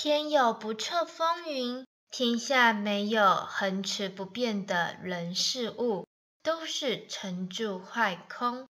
天有不测风云天下没有恒持不变的人事物都是成住坏空。